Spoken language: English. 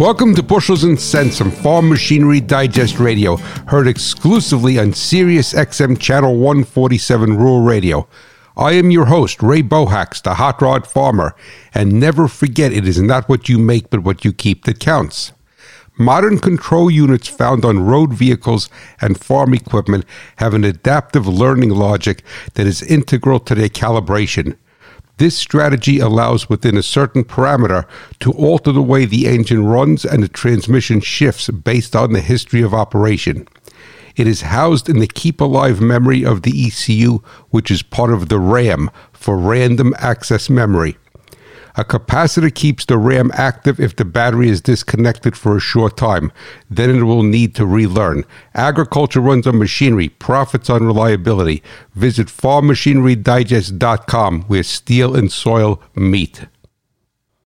Welcome to Bushels and Cents from Farm Machinery Digest Radio, heard exclusively on Sirius XM Channel 147 Rural Radio. I am your host, Ray Bohacz, the hot rod farmer, and never forget it is not what you make but what you keep that counts. Modern control units found on road vehicles and farm equipment have an adaptive learning logic that is integral to their calibration. This strategy allows within a certain parameter to alter the way the engine runs and the transmission shifts based on the history of operation. It is housed in the keep alive memory of the ECU, which is part of the RAM for random access memory. A capacitor keeps the RAM active if the battery is disconnected for a short time. Then it will need to relearn. Agriculture runs on machinery, profits on reliability. Visit farmmachinerydigest.com where steel and soil meet.